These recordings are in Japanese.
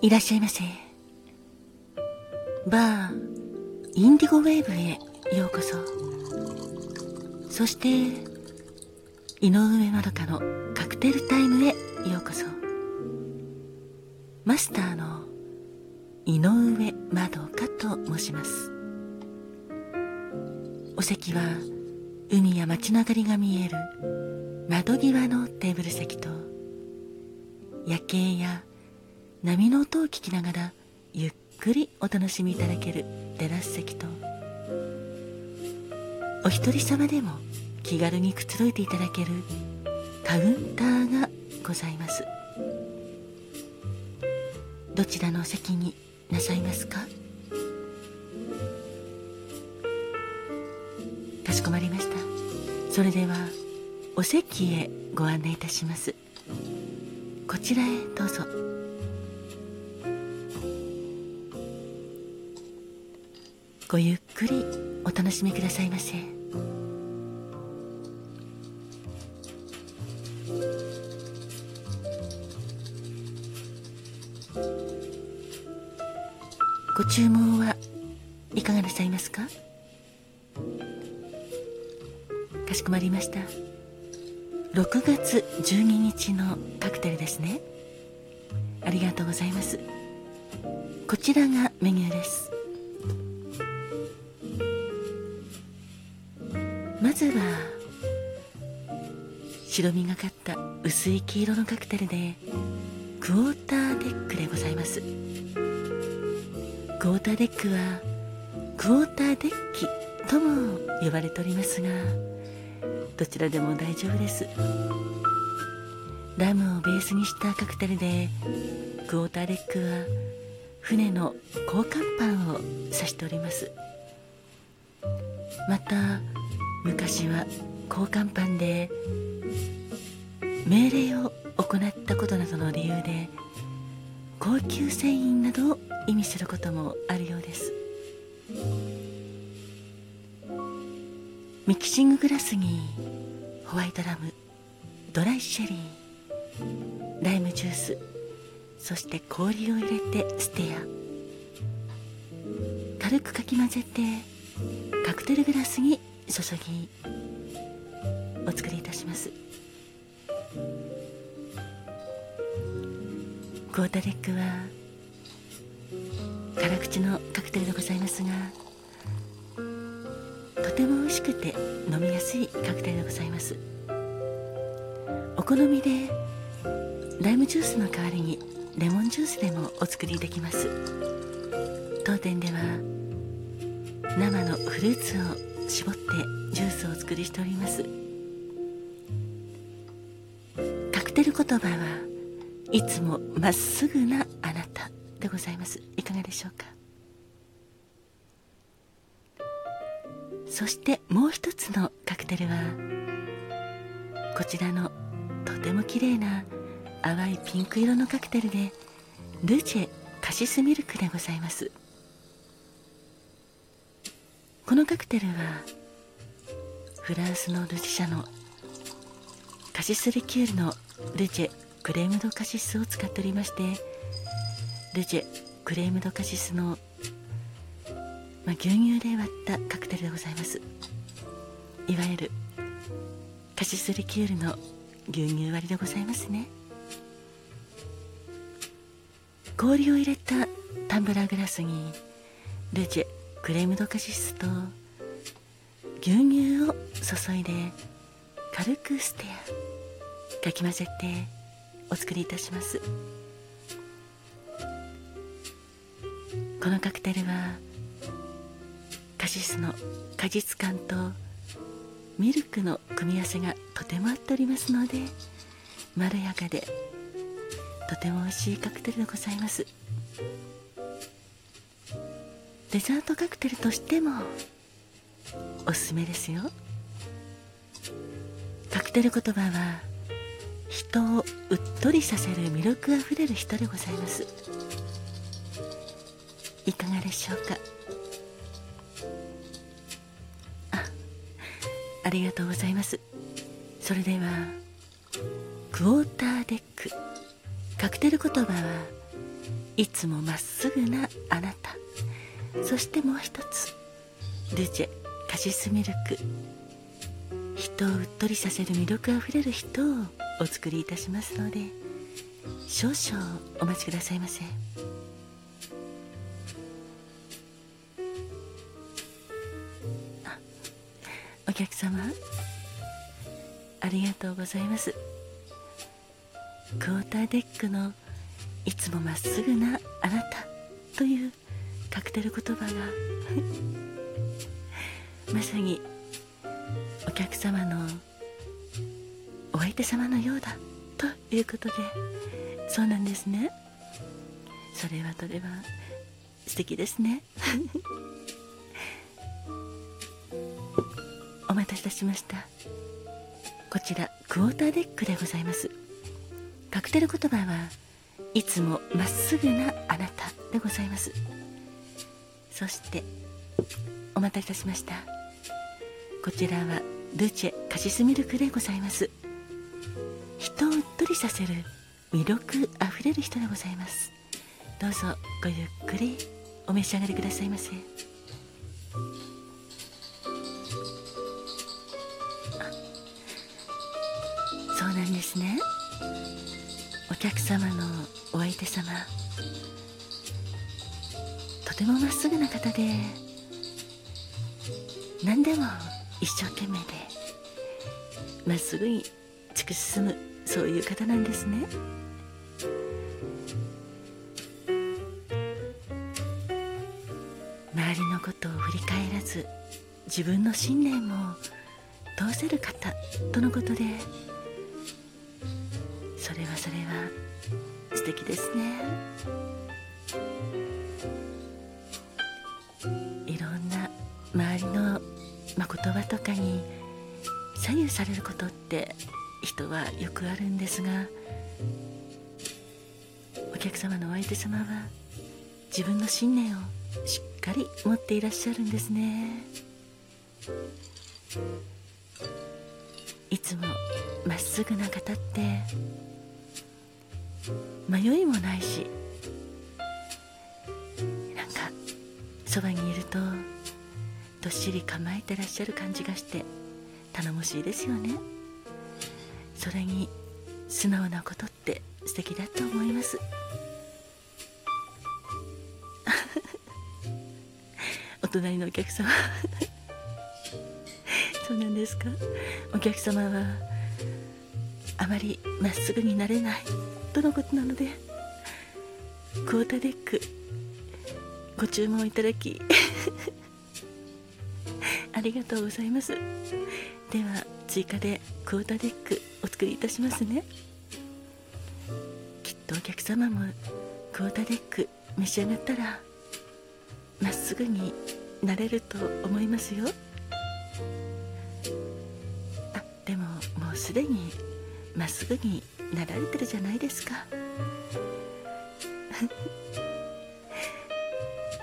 いらっしゃいませ。バーインディゴウェーブへようこそ。そして井上まどかのカクテルタイムへようこそ。マスターの井上まどかと申します。お席は海や街の明かりが見える窓際のテーブル席と夜景や波の音を聞きながらゆっくりお楽しみいただけるテラス席とお一人様でも気軽にくつろいでいただけるカウンターがございます。どちらの席になさいますか？かしこまりました。それではお席へご案内いたします。こちらへどうぞ。ごゆっくりお楽しみくださいませ。ご注文はいかがなさいますか？かしこまりました。6月12日のカクテルですね。ありがとうございます。こちらがメニューです。まずは白みがかった薄い黄色のカクテルでクォーターデックでございます。クォーターデックはクォーターデッキとも呼ばれておりますがどちらでも大丈夫です。ラムをベースにしたカクテルでクォーターデックは船の交換パンを指しております。また昔は交換パンで命令を行ったことなどの理由で高級繊維などを意味することもあるようです。ミキシンググラスにホワイトラムドライシェリーライムジュースそして氷を入れてステア。軽くかき混ぜてカクテルグラスに注ぎお作りいたします。クォータデックは辛口のカクテルでございますがても美味しくて飲みやすいカクテルでございます。お好みでライムジュースの代わりにレモンジュースでもお作りできます。当店では生のフルーツを絞ってジュースをお作りしております。カクテル言葉はいつもまっすぐなあなたでございます。いかがでしょうか？そしてもう一つのカクテルはこちらのとても綺麗な淡いピンク色のカクテルでルチェカシスミルクでございます。このカクテルはフランスのルチ社のカシスリキュールのルチェクレームドカシスを使っておりましてルチェクレームドカシスの、まあ、牛乳で割ったカクテルでございます。いわゆるカシスリキュールの牛乳割りでございますね。氷を入れたタンブラーグラスにルチェクレームドカシスと牛乳を注いで軽くステアかき混ぜてお作りいたします。このカクテルはシスの果実感とミルクの組み合わせがとても合っておりますのでまろやかでとても美味しいカクテルでございます。デザートカクテルとしてもおすすめですよ。カクテル言葉は人をうっとりさせる魅力あふれる人でございます。いかがでしょうか？ありがとうございます。それではクォーターデック。カクテル言葉はいつもまっすぐなあなた。そしてもう一つ。ルチェカシスミルク。人をうっとりさせる魅力あふれる人をお作りいたしますので少々お待ちくださいませ。お客様。ありがとうございます。クォーターデックのいつもまっすぐなあなたというカクテル言葉が。まさにお客様のお相手様のようだということで。そうなんですね。それはとれば素敵ですね。お待たせいたしました。こちらクォーターデックでございます。カクテル言葉はいつもまっすぐなあなたでございます。そしてお待たせいたしました。こちらはルチェカシスミルクでございます。人をうっとりさせる魅力あふれる人でございます。どうぞごゆっくりお召し上がりくださいませ。なんですね。お客様のお相手様。とてもまっすぐな方で何でも一生懸命でまっすぐに突き進むそういう方なんですね。周りのことを振り返らず自分の信念を通せる方とのことでれはそれは素敵ですね。いろんな周りの、まあ、言葉とかに左右されることって人はよくあるんですがお客様のお相手様は自分の信念をしっかり持っていらっしゃるんですね。いつもまっすぐな方って迷いもないしなんかそばにいるとどっしり構えてらっしゃる感じがして頼もしいですよね。それに素直なことって素敵だと思います。お隣のお客様。そうなんですか？お客様はあまりまっすぐになれない。とのことなのでクォーターデックご注文いただき ありがとうございます。では追加でクォーターデックお作りいたしますね。きっとお客様もクォーターデック召し上がったらまっすぐになれると思いますよ。あでももうすでにまっすぐになられてるじゃないですか。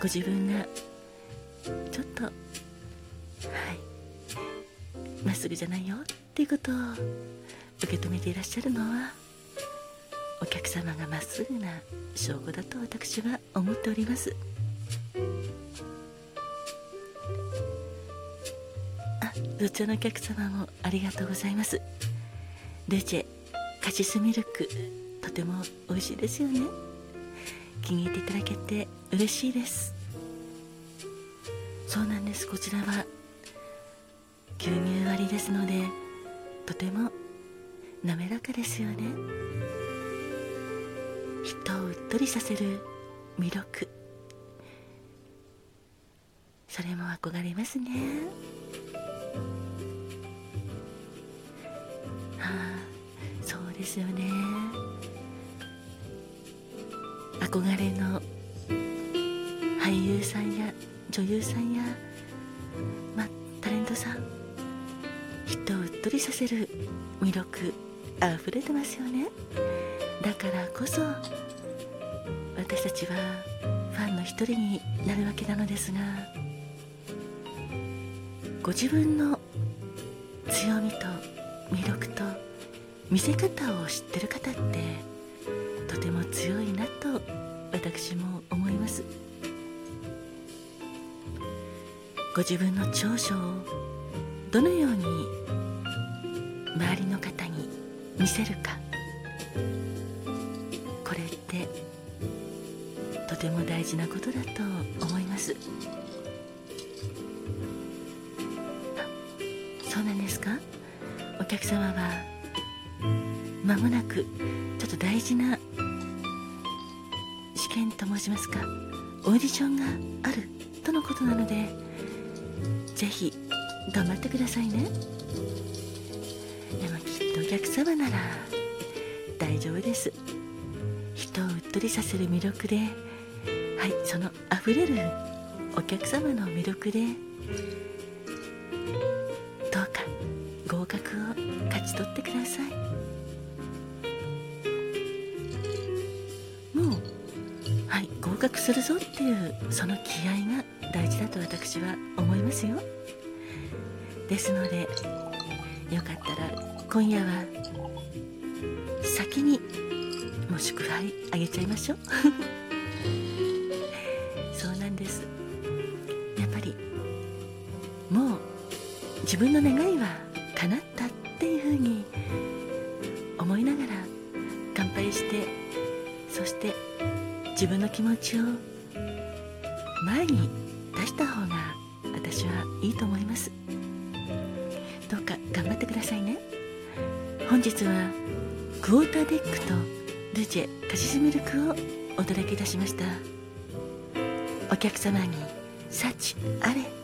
ご自分がちょっとはいまっすぐじゃないよっていうことを受け止めていらっしゃるのはお客様がまっすぐな証拠だと私は思っております。あどちらのお客様もありがとうございます。ルチェカシスミルクとても美味しいですよね。気に入っていただけて嬉しいです。そうなんです。こちらは牛乳割りですのでとても滑らかですよね。人をうっとりさせる魅力。それも憧れますね。ですよね。憧れの俳優さんや女優さんや、ま、タレントさん人をうっとりさせる魅力あふれてますよね。だからこそ私たちはファンの一人になるわけなのですがご自分の強みと魅力見せ方を知ってる方ってとても強いなと私も思います。ご自分の長所をどのように周りの方に見せるか。これってとても大事なことだと思います。そうなんですか？お客様は間もなくちょっと大事な試験と申しますか。オーディションがあるとのことなのでぜひ頑張ってくださいね。でもきっとお客様なら大丈夫です。人をうっとりさせる魅力ではいそのあふれるお客様の魅力でどうか合格を勝ち取ってください。はい合格するぞっていうその気合が大事だと私は思いますよ。ですのでよかったら今夜は先にもう祝杯あげちゃいましょう。そうなんです。やっぱりもう自分の願いは叶ったっていうふうに自分の気持ちを前に出した方が私はいいと思います。どうか頑張ってくださいね。本日はクォーターデックとルチェカシスミルクをお届けいたしました。お客様に幸あれ。